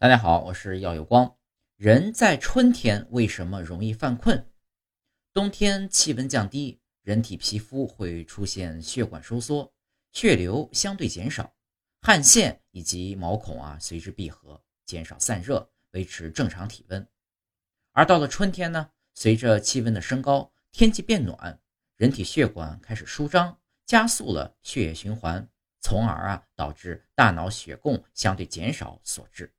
大家好，我是耀有光。人在春天为什么容易犯困？冬天气温降低，人体皮肤会出现血管收缩，血流相对减少，汗腺以及毛孔啊随之闭合，减少散热，维持正常体温。而到了春天呢，随着气温的升高，天气变暖，人体血管开始舒张，加速了血液循环，从而啊导致大脑血供相对减少所致。